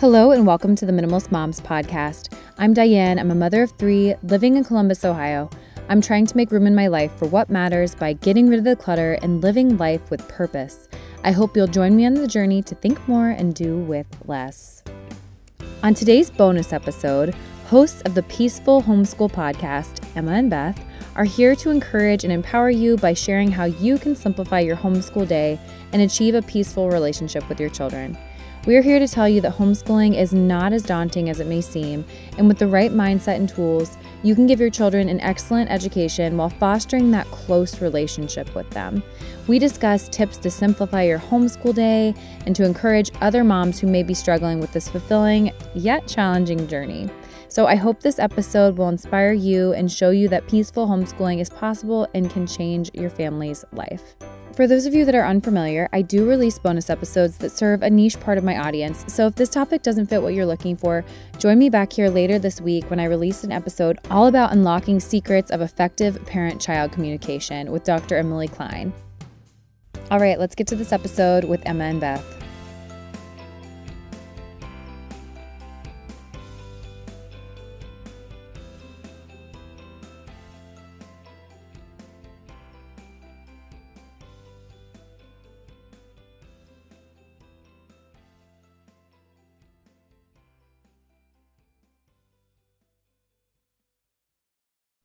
Hello, and welcome to the Minimalist Moms podcast. I'm Diane. I'm a mother of three living in Columbus, Ohio. I'm trying to make room in my life for what matters by getting rid of the clutter and living life with purpose. I hope you'll join me on the journey to think more and do with less. On today's bonus episode, hosts of the Peaceful Homeschool podcast, Emma and Beth, are here to encourage and empower you by sharing how you can simplify your homeschool day and achieve a peaceful relationship with your children. We're here to tell you that homeschooling is not as daunting as it may seem, and with the right mindset and tools, you can give your children an excellent education while fostering that close relationship with them. We discuss tips to simplify your homeschool day and to encourage other moms who may be struggling with this fulfilling yet challenging journey. So I hope this episode will inspire you and show you that peaceful homeschooling is possible and can change your family's life. For those of you that are unfamiliar, I do release bonus episodes that serve a niche part of my audience. So if this topic doesn't fit what you're looking for, join me back here later this week when I release an episode all about unlocking secrets of effective parent child communication with Dr. Emily Klein. All right, let's get to this episode with Emma and Beth.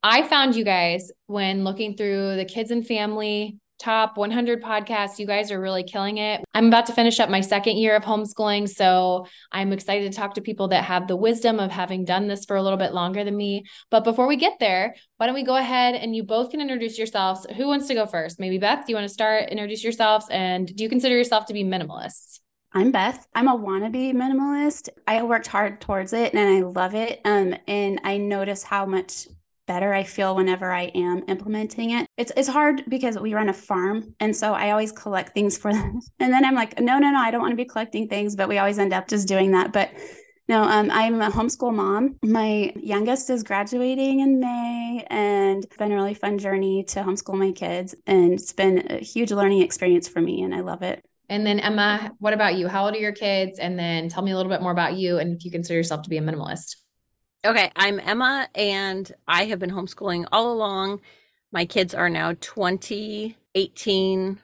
I found you guys when looking through the kids and family top 100 podcasts. You guys are really killing it. I'm about to finish up my second year of homeschooling. So I'm excited to talk to people that have the wisdom of having done this for a little bit longer than me. But before we get there, why don't we go ahead and you both can introduce yourselves? Who wants to go first? Maybe Beth, do you want to start? Introduce yourselves. And do you consider yourself to be minimalists? I'm Beth. I'm a wannabe minimalist. I worked hard towards it and I love it. Um, and I notice how much better I feel whenever I am implementing it. It's it's hard because we run a farm and so I always collect things for them. And then I'm like, no, no, no, I don't want to be collecting things, but we always end up just doing that. But no, um, I'm a homeschool mom. My youngest is graduating in May, and it's been a really fun journey to homeschool my kids. And it's been a huge learning experience for me, and I love it. And then, Emma, what about you? How old are your kids? And then tell me a little bit more about you and if you consider yourself to be a minimalist. Okay, I'm Emma and I have been homeschooling all along. My kids are now 20, 18,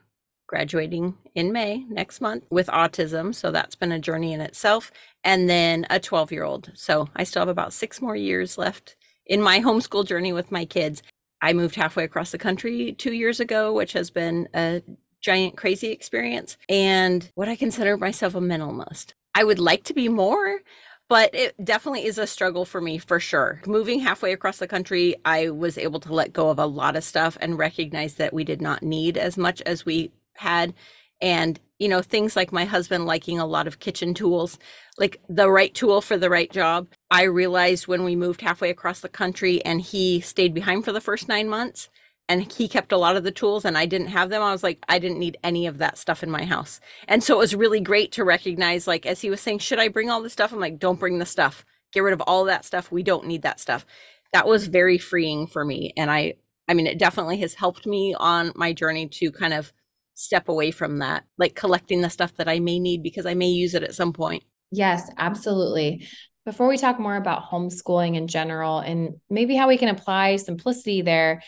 graduating in May next month with autism. So that's been a journey in itself. And then a 12 year old. So I still have about six more years left in my homeschool journey with my kids. I moved halfway across the country two years ago, which has been a giant, crazy experience. And what I consider myself a minimalist. I would like to be more, but it definitely is a struggle for me for sure. Moving halfway across the country, I was able to let go of a lot of stuff and recognize that we did not need as much as we had. And, you know, things like my husband liking a lot of kitchen tools, like the right tool for the right job. I realized when we moved halfway across the country and he stayed behind for the first nine months and he kept a lot of the tools and I didn't have them. I was like, I didn't need any of that stuff in my house. And so it was really great to recognize, like, as he was saying, should I bring all this stuff? I'm like, don't bring the stuff. Get rid of all that stuff. We don't need that stuff. That was very freeing for me. And I, I mean, it definitely has helped me on my journey to kind of step away from that, like collecting the stuff that I may need because I may use it at some point. Yes, absolutely. Before we talk more about homeschooling in general and maybe how we can apply simplicity there,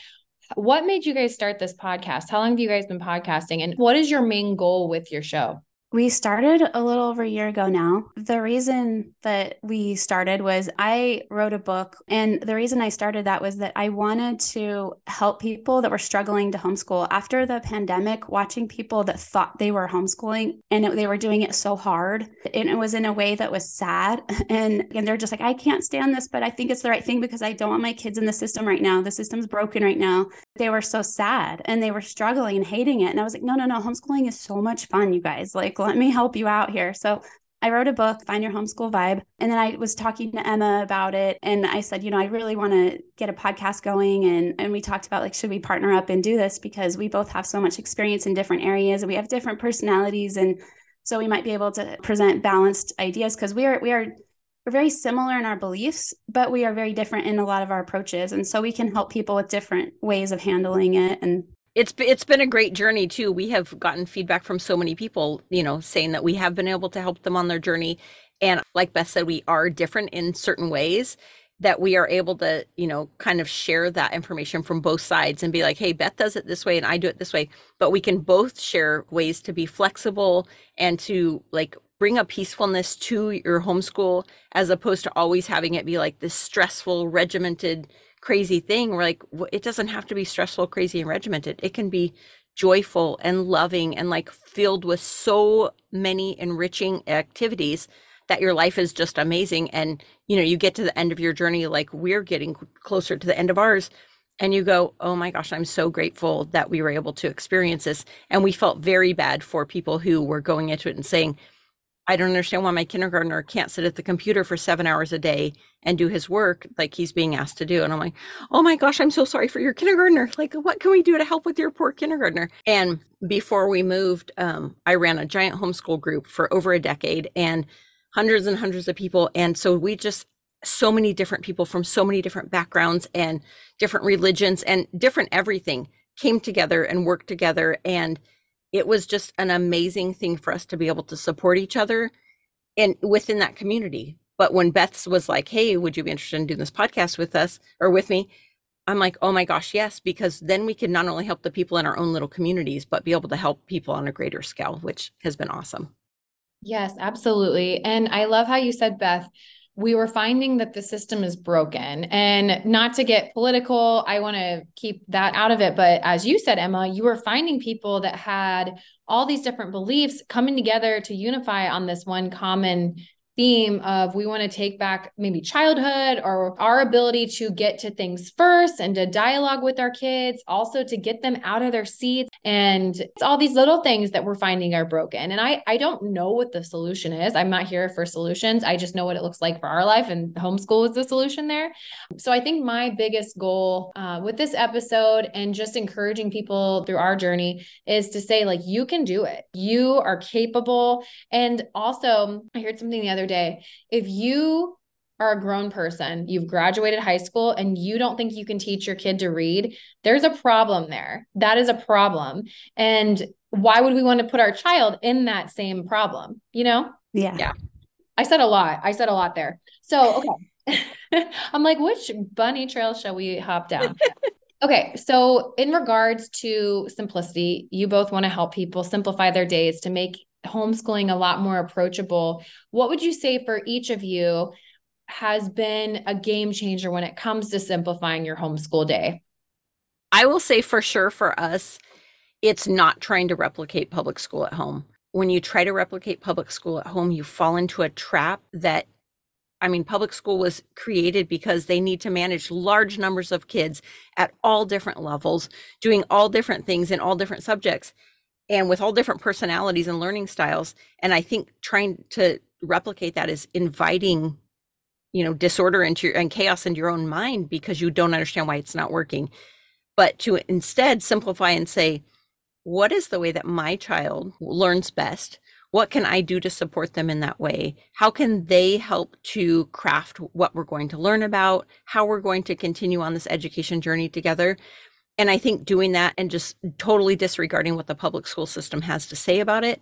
what made you guys start this podcast? How long have you guys been podcasting? And what is your main goal with your show? We started a little over a year ago now. The reason that we started was I wrote a book. And the reason I started that was that I wanted to help people that were struggling to homeschool. After the pandemic, watching people that thought they were homeschooling and it, they were doing it so hard, and it was in a way that was sad. And, and they're just like, I can't stand this, but I think it's the right thing because I don't want my kids in the system right now. The system's broken right now. They were so sad and they were struggling and hating it. And I was like, no, no, no, homeschooling is so much fun, you guys. Like, let me help you out here. So I wrote a book, Find Your Homeschool Vibe. And then I was talking to Emma about it. And I said, you know, I really want to get a podcast going. And, and we talked about like, should we partner up and do this? Because we both have so much experience in different areas and we have different personalities. And so we might be able to present balanced ideas because we are, we are, we're very similar in our beliefs, but we are very different in a lot of our approaches. And so we can help people with different ways of handling it and it's it's been a great journey too. We have gotten feedback from so many people, you know, saying that we have been able to help them on their journey And like Beth said, we are different in certain ways that we are able to, you know, kind of share that information from both sides and be like, hey, Beth does it this way and I do it this way. But we can both share ways to be flexible and to like bring a peacefulness to your homeschool as opposed to always having it be like this stressful, regimented, crazy thing. We're like, it doesn't have to be stressful, crazy, and regimented. It can be joyful and loving and like filled with so many enriching activities that your life is just amazing and you know you get to the end of your journey like we're getting closer to the end of ours and you go oh my gosh i'm so grateful that we were able to experience this and we felt very bad for people who were going into it and saying I don't understand why my kindergartner can't sit at the computer for seven hours a day and do his work like he's being asked to do. And I'm like, oh my gosh, I'm so sorry for your kindergartner. Like, what can we do to help with your poor kindergartner? And before we moved, um, I ran a giant homeschool group for over a decade and hundreds and hundreds of people. And so we just, so many different people from so many different backgrounds and different religions and different everything came together and worked together. And it was just an amazing thing for us to be able to support each other and within that community. But when Beth's was like, Hey, would you be interested in doing this podcast with us or with me? I'm like, oh my gosh, yes, because then we can not only help the people in our own little communities, but be able to help people on a greater scale, which has been awesome. Yes, absolutely. And I love how you said, Beth, we were finding that the system is broken. And not to get political, I want to keep that out of it. But as you said, Emma, you were finding people that had all these different beliefs coming together to unify on this one common theme of we want to take back maybe childhood or our ability to get to things first and to dialogue with our kids, also to get them out of their seats. And it's all these little things that we're finding are broken. And I, I don't know what the solution is. I'm not here for solutions. I just know what it looks like for our life, and homeschool is the solution there. So I think my biggest goal uh, with this episode and just encouraging people through our journey is to say, like, you can do it. You are capable. And also, I heard something the other other day. If you are a grown person, you've graduated high school, and you don't think you can teach your kid to read, there's a problem there. That is a problem. And why would we want to put our child in that same problem? You know? Yeah. Yeah. I said a lot. I said a lot there. So, okay. I'm like, which bunny trail shall we hop down? Okay, so in regards to simplicity, you both want to help people simplify their days to make homeschooling a lot more approachable. What would you say for each of you has been a game changer when it comes to simplifying your homeschool day? I will say for sure for us, it's not trying to replicate public school at home. When you try to replicate public school at home, you fall into a trap that I mean, public school was created because they need to manage large numbers of kids at all different levels, doing all different things in all different subjects and with all different personalities and learning styles and i think trying to replicate that is inviting you know disorder into your and chaos into your own mind because you don't understand why it's not working. But to instead simplify and say what is the way that my child learns best? What can i do to support them in that way? How can they help to craft what we're going to learn about? How we're going to continue on this education journey together and I think doing that and just totally disregarding what the public school system has to say about it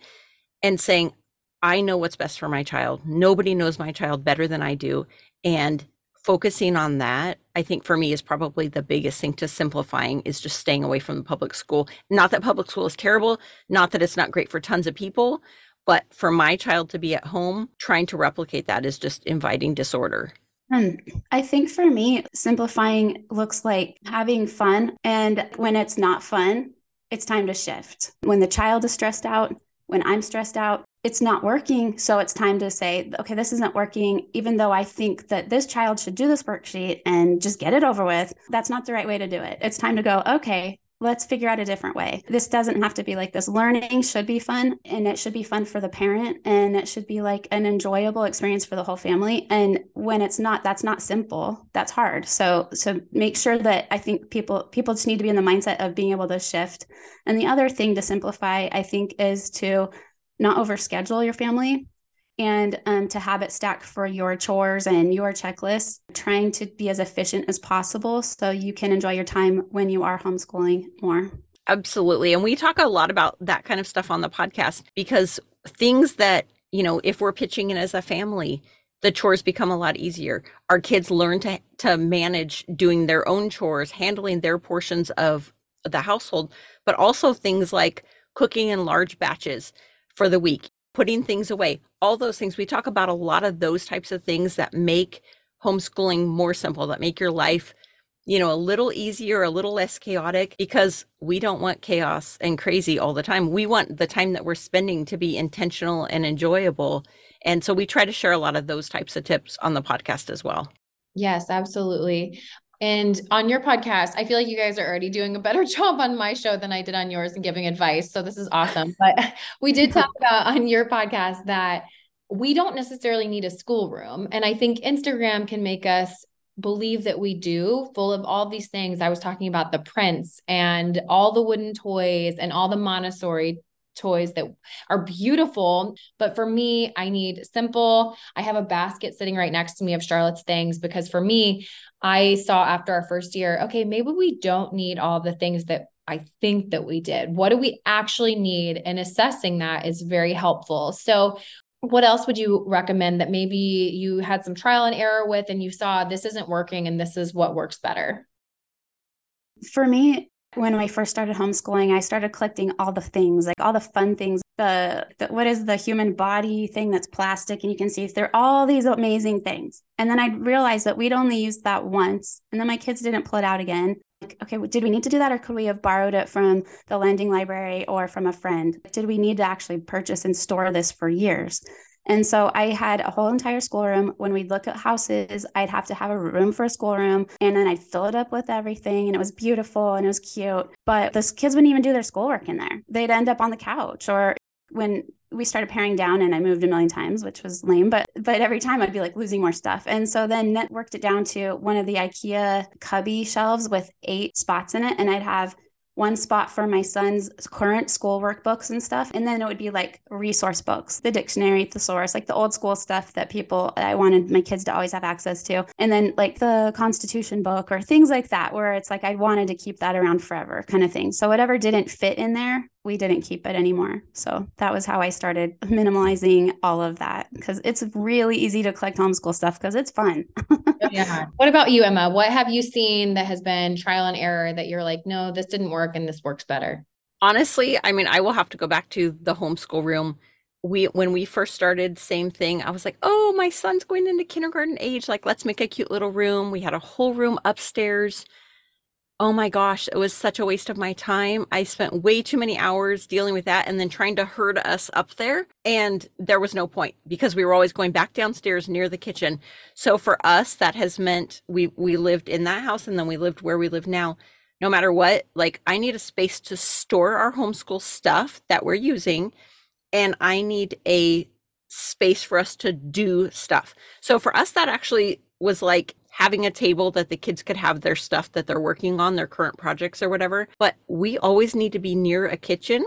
and saying, I know what's best for my child. Nobody knows my child better than I do. And focusing on that, I think for me is probably the biggest thing to simplifying is just staying away from the public school. Not that public school is terrible, not that it's not great for tons of people, but for my child to be at home, trying to replicate that is just inviting disorder. And I think for me, simplifying looks like having fun. And when it's not fun, it's time to shift. When the child is stressed out, when I'm stressed out, it's not working. So it's time to say, okay, this isn't working. Even though I think that this child should do this worksheet and just get it over with, that's not the right way to do it. It's time to go, okay, let's figure out a different way. This doesn't have to be like this. Learning should be fun and it should be fun for the parent and it should be like an enjoyable experience for the whole family. And when it's not, that's not simple. That's hard. So so make sure that I think people people just need to be in the mindset of being able to shift. And the other thing to simplify, I think, is to not overschedule your family and um, to habit stack for your chores and your checklist, trying to be as efficient as possible so you can enjoy your time when you are homeschooling more. Absolutely. And we talk a lot about that kind of stuff on the podcast because things that you know, if we're pitching in as a family, the chores become a lot easier. Our kids learn to to manage doing their own chores, handling their portions of the household, but also things like cooking in large batches for the week, putting things away. All those things we talk about a lot of those types of things that make homeschooling more simple, that make your life you know, a little easier, a little less chaotic because we don't want chaos and crazy all the time. We want the time that we're spending to be intentional and enjoyable. And so we try to share a lot of those types of tips on the podcast as well. Yes, absolutely. And on your podcast, I feel like you guys are already doing a better job on my show than I did on yours and giving advice. So this is awesome. But we did talk about on your podcast that we don't necessarily need a schoolroom. And I think Instagram can make us believe that we do, full of all these things. I was talking about the prints and all the wooden toys and all the Montessori toys that are beautiful. But for me, I need simple. I have a basket sitting right next to me of Charlotte's things because for me, I saw after our first year, okay, maybe we don't need all the things that I think that we did. What do we actually need? And assessing that is very helpful. So, what else would you recommend that maybe you had some trial and error with and you saw this isn't working and this is what works better? For me, when I first started homeschooling, I started collecting all the things, like all the fun things. The, the, what is the human body thing that's plastic and you can see they're all these amazing things. And then I realized that we'd only used that once, and then my kids didn't pull it out again like, okay, did we need to do that or could we have borrowed it from the lending library or from a friend? Did we need to actually purchase and store this for years? And so I had a whole entire schoolroom. When we'd look at houses, I'd have to have a room for a schoolroom and then I'd fill it up with everything. And it was beautiful and it was cute. But the kids wouldn't even do their schoolwork in there. They'd end up on the couch or when we started paring down and I moved a million times, which was lame, but but every time I'd be like losing more stuff. And so then net worked it down to one of the IKEA cubby shelves with eight spots in it. And I'd have one spot for my son's current school workbooks and stuff. And then it would be like resource books, the dictionary, thesaurus, like the old school stuff that people, I wanted my kids to always have access to. And then like the Constitution book or things like that, where it's like I wanted to keep that around forever kind of thing. So whatever didn't fit in there, we didn't keep it anymore. So that was how I started minimalizing all of that because it's really easy to collect homeschool stuff because it's fun. yeah. What about you, Emma? What have you seen that has been trial and error that you're like, no, this didn't work and this works better? Honestly, I mean, I will have to go back to the homeschool room. We when we first started, same thing. I was like, "Oh, my son's going into kindergarten age. Like, let's make a cute little room." We had a whole room upstairs Oh my gosh, it was such a waste of my time. I spent way too many hours dealing with that and then trying to herd us up there. And there was no point because we were always going back downstairs near the kitchen. So for us, that has meant we we lived in that house and then we lived where we live now. No matter what, like I need a space to store our homeschool stuff that we're using. And I need a space for us to do stuff. So for us, that actually was like having a table that the kids could have their stuff that they're working on, their current projects or whatever. But we always need to be near a kitchen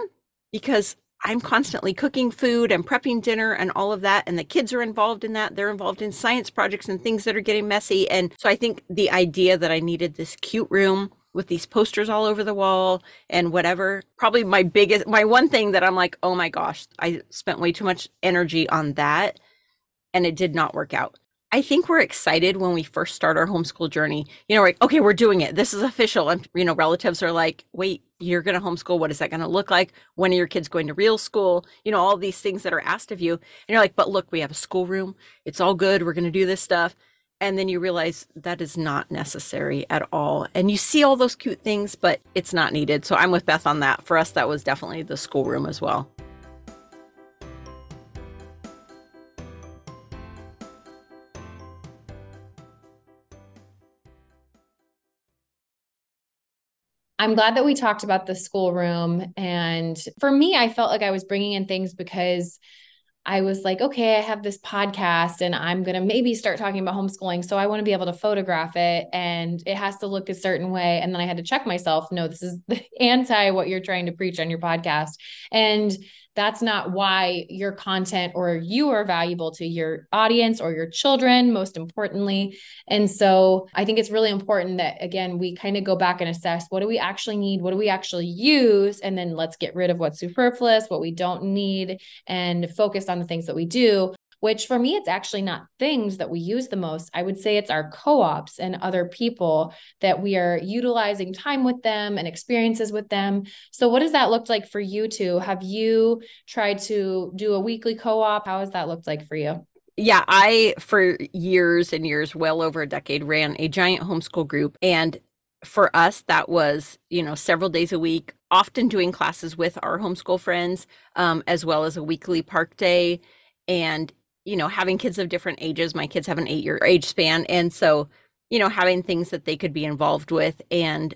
because I'm constantly cooking food and prepping dinner and all of that. And the kids are involved in that. They're involved in science projects and things that are getting messy. And so I think the idea that I needed this cute room with these posters all over the wall and whatever, probably my biggest, my one thing that I'm like, oh my gosh, I spent way too much energy on that and it did not work out. I think we're excited when we first start our homeschool journey. You know, like, okay, we're doing it. This is official. And, you know, relatives are like, wait, you're going to homeschool. What is that going to look like? When are your kids going to real school? You know, all these things that are asked of you. And you're like, but look, we have a schoolroom. It's all good. We're going to do this stuff. And then you realize that is not necessary at all. And you see all those cute things, but it's not needed. So I'm with Beth on that. For us, that was definitely the schoolroom as well. I'm glad that we talked about the schoolroom. And for me, I felt like I was bringing in things because I was like, okay, I have this podcast and I'm going to maybe start talking about homeschooling. So I want to be able to photograph it and it has to look a certain way. And then I had to check myself no, this is anti what you're trying to preach on your podcast. And that's not why your content or you are valuable to your audience or your children, most importantly. And so I think it's really important that, again, we kind of go back and assess what do we actually need? What do we actually use? And then let's get rid of what's superfluous, what we don't need, and focus on the things that we do which for me, it's actually not things that we use the most. I would say it's our co ops and other people that we are utilizing time with them and experiences with them. So, what does that look like for you two? Have you tried to do a weekly co op? How has that looked like for you? Yeah, I, for years and years, well over a decade, ran a giant homeschool group. And for us, that was, you know, several days a week, often doing classes with our homeschool friends, um, as well as a weekly park day. And you know, having kids of different ages. My kids have an eight year age span. And so, you know, having things that they could be involved with and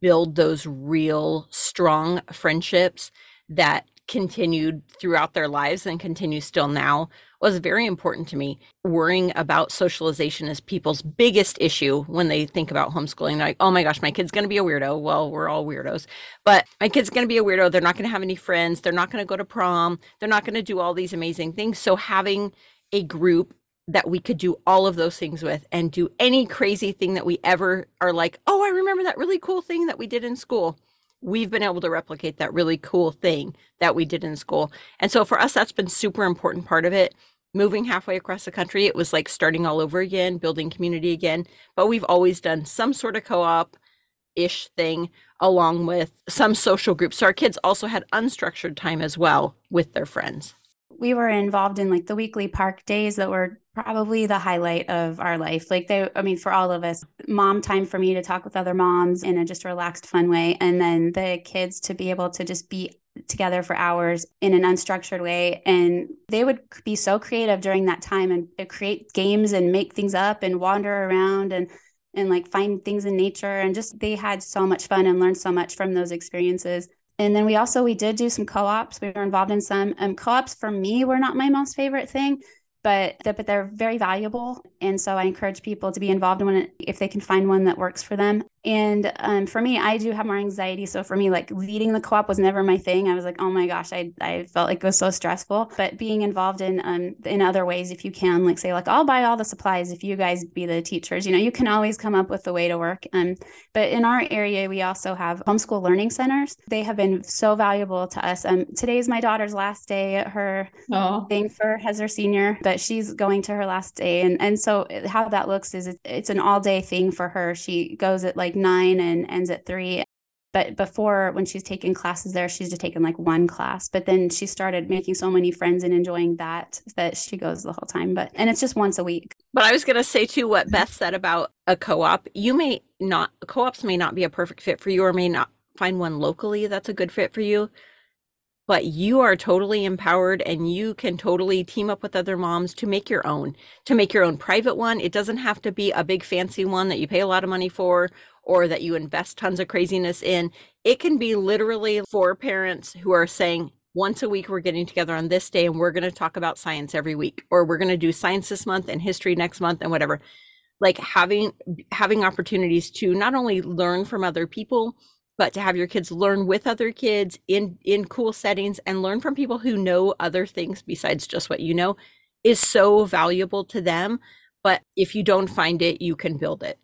build those real strong friendships that continued throughout their lives and continue still now was very important to me. Worrying about socialization is people's biggest issue when they think about homeschooling. They're like, oh my gosh, my kid's going to be a weirdo. Well, we're all weirdos, but my kid's going to be a weirdo. They're not going to have any friends. They're not going to go to prom. They're not going to do all these amazing things. So having a group that we could do all of those things with and do any crazy thing that we ever are like, oh, I remember that really cool thing that we did in school we've been able to replicate that really cool thing that we did in school. And so for us, that's been super important part of it. Moving halfway across the country, it was like starting all over again, building community again. But we've always done some sort of co op ish thing along with some social groups. So our kids also had unstructured time as well with their friends. We were involved in like the weekly park days that were probably the highlight of our life. Like they, I mean, for all of us, mom time for me to talk with other moms in a just relaxed, fun way. And then the kids to be able to just be together for hours in an unstructured way. And they would be so creative during that time and uh, create games and make things up and wander around and and like find things in nature and just they had so much fun and learned so much from those experiences and then we also we did do some co-ops. We were involved in some um, co-ops. For me were not my most favorite thing but but they're very valuable. And so i encourage people to be involved in one if they can find one that works for them. And um, for me i do have more anxiety. So for me like leading the co-op was never my thing. I was like oh my gosh i, I felt like it was so stressful. But being involved in um, in other ways if you can like say like i'll buy all the supplies if you guys be the teachers. You know you can always come up with a way to work. Um, but in our area we also have homeschool learning centers. They have been so valuable to us. Um, is my daughter's last day at her oh. thing for has her Senior but she's going to her last day and and so how that looks is it's an all day thing for her she goes at like nine and ends at three. But before, when she's taking classes there, she's just taken like one class. But then she started making so many friends and enjoying that that she goes the whole time. But and it's just once a week. But I was going to say too what Beth said about a co-op. You may not co-ops may not be a perfect fit for you, or may not find one locally that's a good fit for you but you are totally empowered and you can totally team up with other moms to make your own, to make your own private one. It doesn't have to be a big fancy one that you pay a lot of money for or that you invest tons of craziness in. It can be literally for parents who are saying, once a week we're getting together on this day and we're going to talk about science every week or we're going to do science this month and history next month and whatever like having having opportunities to not only learn from other people but to have your kids learn with other kids in in cool settings and learn from people who know other things besides just what you know is so valuable to them but if you don't find it you can build it.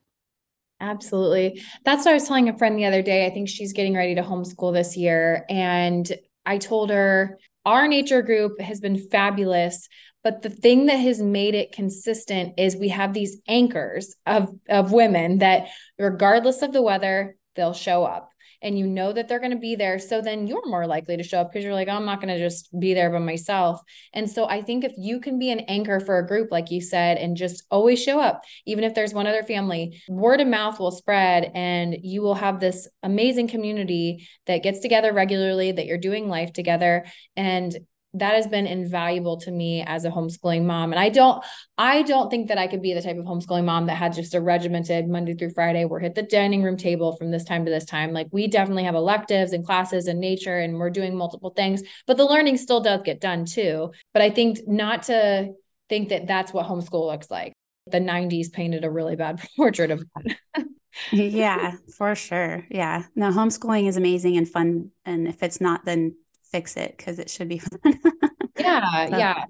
Absolutely. That's what i was telling a friend the other day i think she's getting ready to homeschool this year and i told her our nature group has been fabulous but the thing that has made it consistent is we have these anchors of of women that regardless of the weather they'll show up and you know that they're going to be there. So then you're more likely to show up because you're like, oh, I'm not going to just be there by myself. And so I think if you can be an anchor for a group, like you said, and just always show up, even if there's one other family, word of mouth will spread and you will have this amazing community that gets together regularly, that you're doing life together. And that has been invaluable to me as a homeschooling mom. And i don't i don't think that i could be the type of homeschooling mom that had just a regimented monday through friday we're hit the dining room table from this time to this time. Like we definitely have electives and classes and nature and we're doing multiple things but the learning still does get done too. But i think not to think that that's what homeschool looks like. The 90s painted a really bad portrait of that. Yeah for sure. Yeah. No homeschooling is amazing and fun and if it's not then fix it because it should be fun. yeah, so. yeah.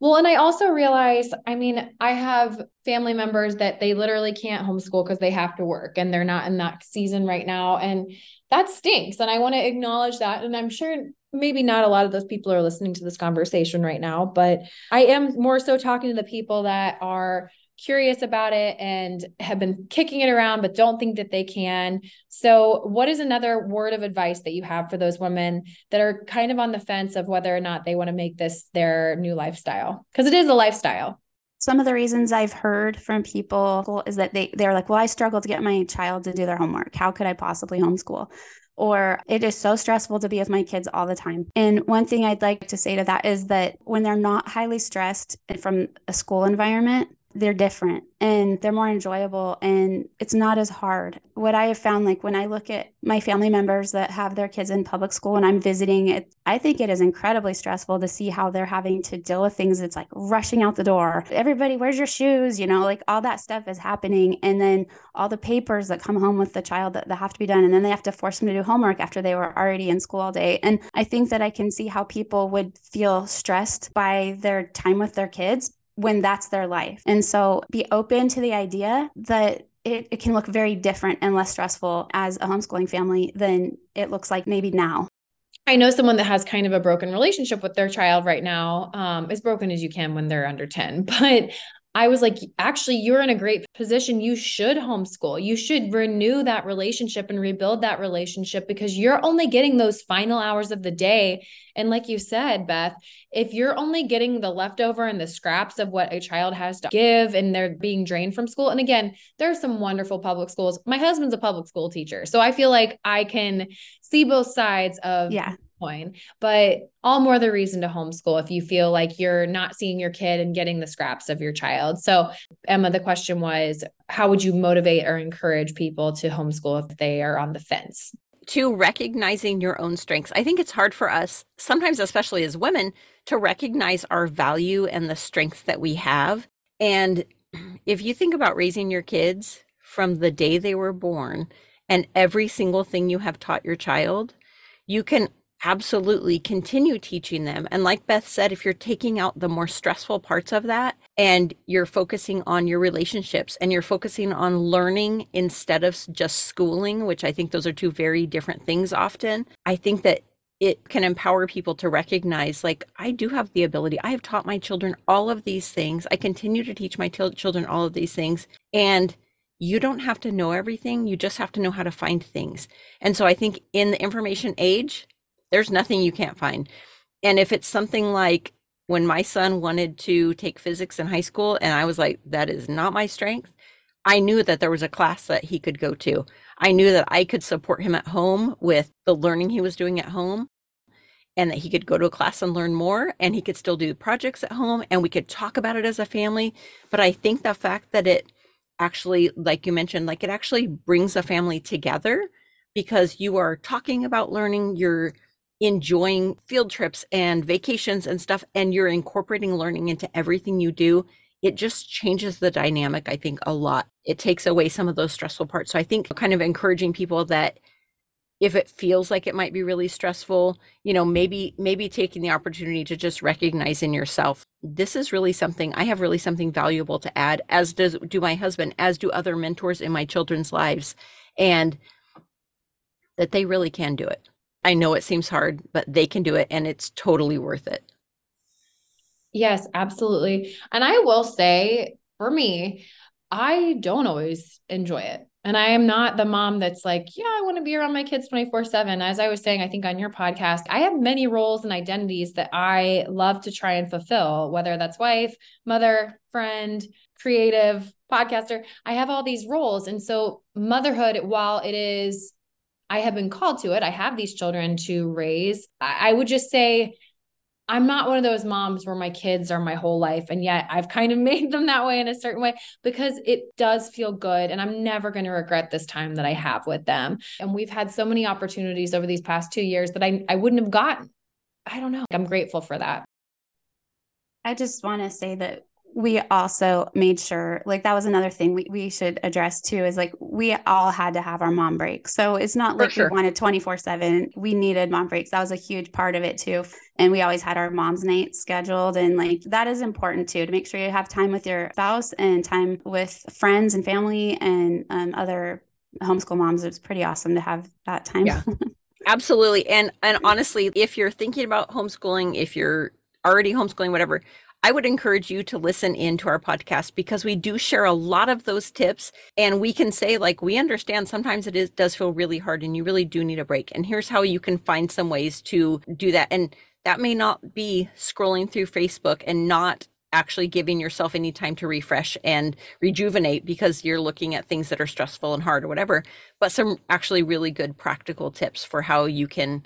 Well, and I also realize, I mean, I have family members that they literally can't homeschool because they have to work and they're not in that season right now. And that stinks. And I want to acknowledge that. And I'm sure maybe not a lot of those people are listening to this conversation right now, but I am more so talking to the people that are curious about it and have been kicking it around but don't think that they can. So, what is another word of advice that you have for those women that are kind of on the fence of whether or not they want to make this their new lifestyle? Because it is a lifestyle. Some of the reasons I've heard from people is that they they're like, "Well, I struggle to get my child to do their homework. How could I possibly homeschool?" or it is so stressful to be with my kids all the time. And one thing I'd like to say to that is that when they're not highly stressed from a school environment, they're different and they're more enjoyable and it's not as hard. What I have found, like when I look at my family members that have their kids in public school and I'm visiting it, I think it is incredibly stressful to see how they're having to deal with things. It's like rushing out the door. Everybody, where's your shoes? You know, like all that stuff is happening. And then all the papers that come home with the child that, that have to be done. And then they have to force them to do homework after they were already in school all day. And I think that I can see how people would feel stressed by their time with their kids when that's their life. And so be open to the idea that it, it can look very different and less stressful as a homeschooling family than it looks like maybe now. I know someone that has kind of a broken relationship with their child right now, um, as broken as you can when they're under 10. But I was like, actually, you're in a great position. You should homeschool. You should renew that relationship and rebuild that relationship because you're only getting those final hours of the day. And like you said, Beth, if you're only getting the leftover and the scraps of what a child has to give and they're being drained from school. And again, there are some wonderful public schools. My husband's a public school teacher. So I feel like I can see both sides of yeah coin. But all more the reason to homeschool if you feel like you're not seeing your kid and getting the scraps of your child. So, Emma, the question was how would you motivate or encourage people to homeschool if they are on the fence? To recognizing your own strengths. I think it's hard for us, sometimes, especially as women, to recognize our value and the strengths that we have. And if you think about raising your kids from the day they were born and every single thing you have taught your child, you can absolutely continue teaching them. And like Beth said, if you're taking out the more stressful parts of that and you're focusing on your relationships and you're focusing on learning instead of just schooling, which I think those are two very different things often, I think that it can empower people to recognize like i do have the ability. I have taught my children all of these things. I continue to teach my t- children all of these things. And you don't have to know everything. You just have to know how to find things. And so i think in the information age there's nothing you can't find. And if it's something like when my son wanted to take physics in high school, and I was like, that is not my strength, I knew that there was a class that he could go to. I knew that I could support him at home with the learning he was doing at home and that he could go to a class and learn more and he could still do projects at home and we could talk about it as a family. But I think the fact that it actually, like you mentioned, like it actually brings a family together because you are talking about learning, you're enjoying field trips and vacations and stuff, and you're incorporating learning into everything you do, it just changes the dynamic, I think, a lot. It takes away some of those stressful parts. So I think kind of encouraging people that if it feels like it might be really stressful, you know, maybe maybe taking the opportunity to just recognize in yourself, this is really something I have really something valuable to add, as does do my husband, as do other mentors in my children's lives, and that they really can do it. I know it seems hard, but they can do it and it's totally worth it. Yes, absolutely. And I will say for me, I don't always enjoy it. And I am not the mom that's like, yeah, I want to be around my kids 24 7. As I was saying, I think on your podcast, I have many roles and identities that I love to try and fulfill, whether that's wife, mother, friend, creative, podcaster. I have all these roles. And so, motherhood, while it is I have been called to it. I have these children to raise. I, I would just say, I'm not one of those moms where my kids are my whole life. And yet I've kind of made them that way in a certain way because it does feel good. And I'm never going to regret this time that I have with them. And we've had so many opportunities over these past two years that I, I wouldn't have gotten. I don't know. I'm grateful for that. I just want to say that we also made sure like that was another thing we, we should address too is like we all had to have our mom breaks. So it's not like sure. we wanted 24 7 we needed mom breaks. That was a huge part of it too. And we always had our mom's night scheduled. And like that is important too to make sure you have time with your spouse and time with friends and family and um, other homeschool moms. It's pretty awesome to have that time. Yeah. Absolutely. And and honestly if you're thinking about homeschooling if you're already homeschooling whatever I would encourage you to listen into our podcast because we do share a lot of those tips. And we can say like we understand sometimes it is does feel really hard and you really do need a break. And here's how you can find some ways to do that. And that may not be scrolling through Facebook and not actually giving yourself any time to refresh and rejuvenate because you're looking at things that are stressful and hard or whatever but some actually really good practical tips for how you can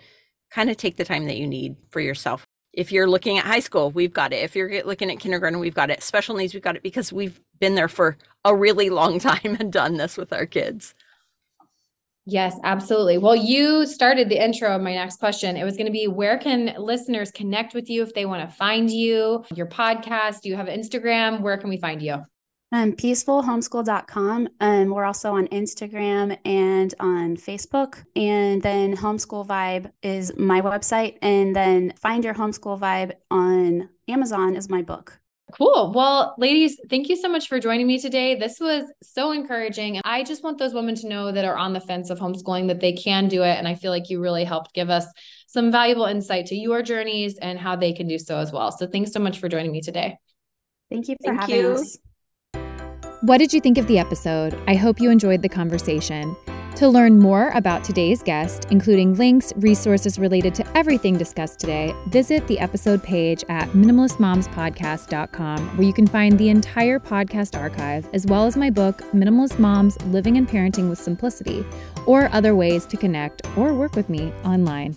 kind of take the time that you need for yourself if you're looking at high school, we've got it. If you're looking at kindergarten, we've got it. Special needs, we've got it because we've been there for a really long time and done this with our kids. Yes, absolutely. Well, you started the intro of my next question. It was going to be where can listeners connect with you if they want to find you, your podcast? Do you have Instagram? Where can we find you? Um, peacefulhomeschool.com. Um, we're also on Instagram and on Facebook. And then Homeschool Vibe is my website. And then Find Your Homeschool Vibe on Amazon is my book. Cool. Well, ladies, thank you so much for joining me today. This was so encouraging. and I just want those women to know that are on the fence of homeschooling that they can do it. And I feel like you really helped give us some valuable insight to your journeys and how they can do so as well. So thanks so much for joining me today. Thank you for thank having you. us. What did you think of the episode? I hope you enjoyed the conversation. To learn more about today's guest, including links, resources related to everything discussed today, visit the episode page at minimalistmomspodcast.com, where you can find the entire podcast archive, as well as my book, Minimalist Moms Living and Parenting with Simplicity, or other ways to connect or work with me online.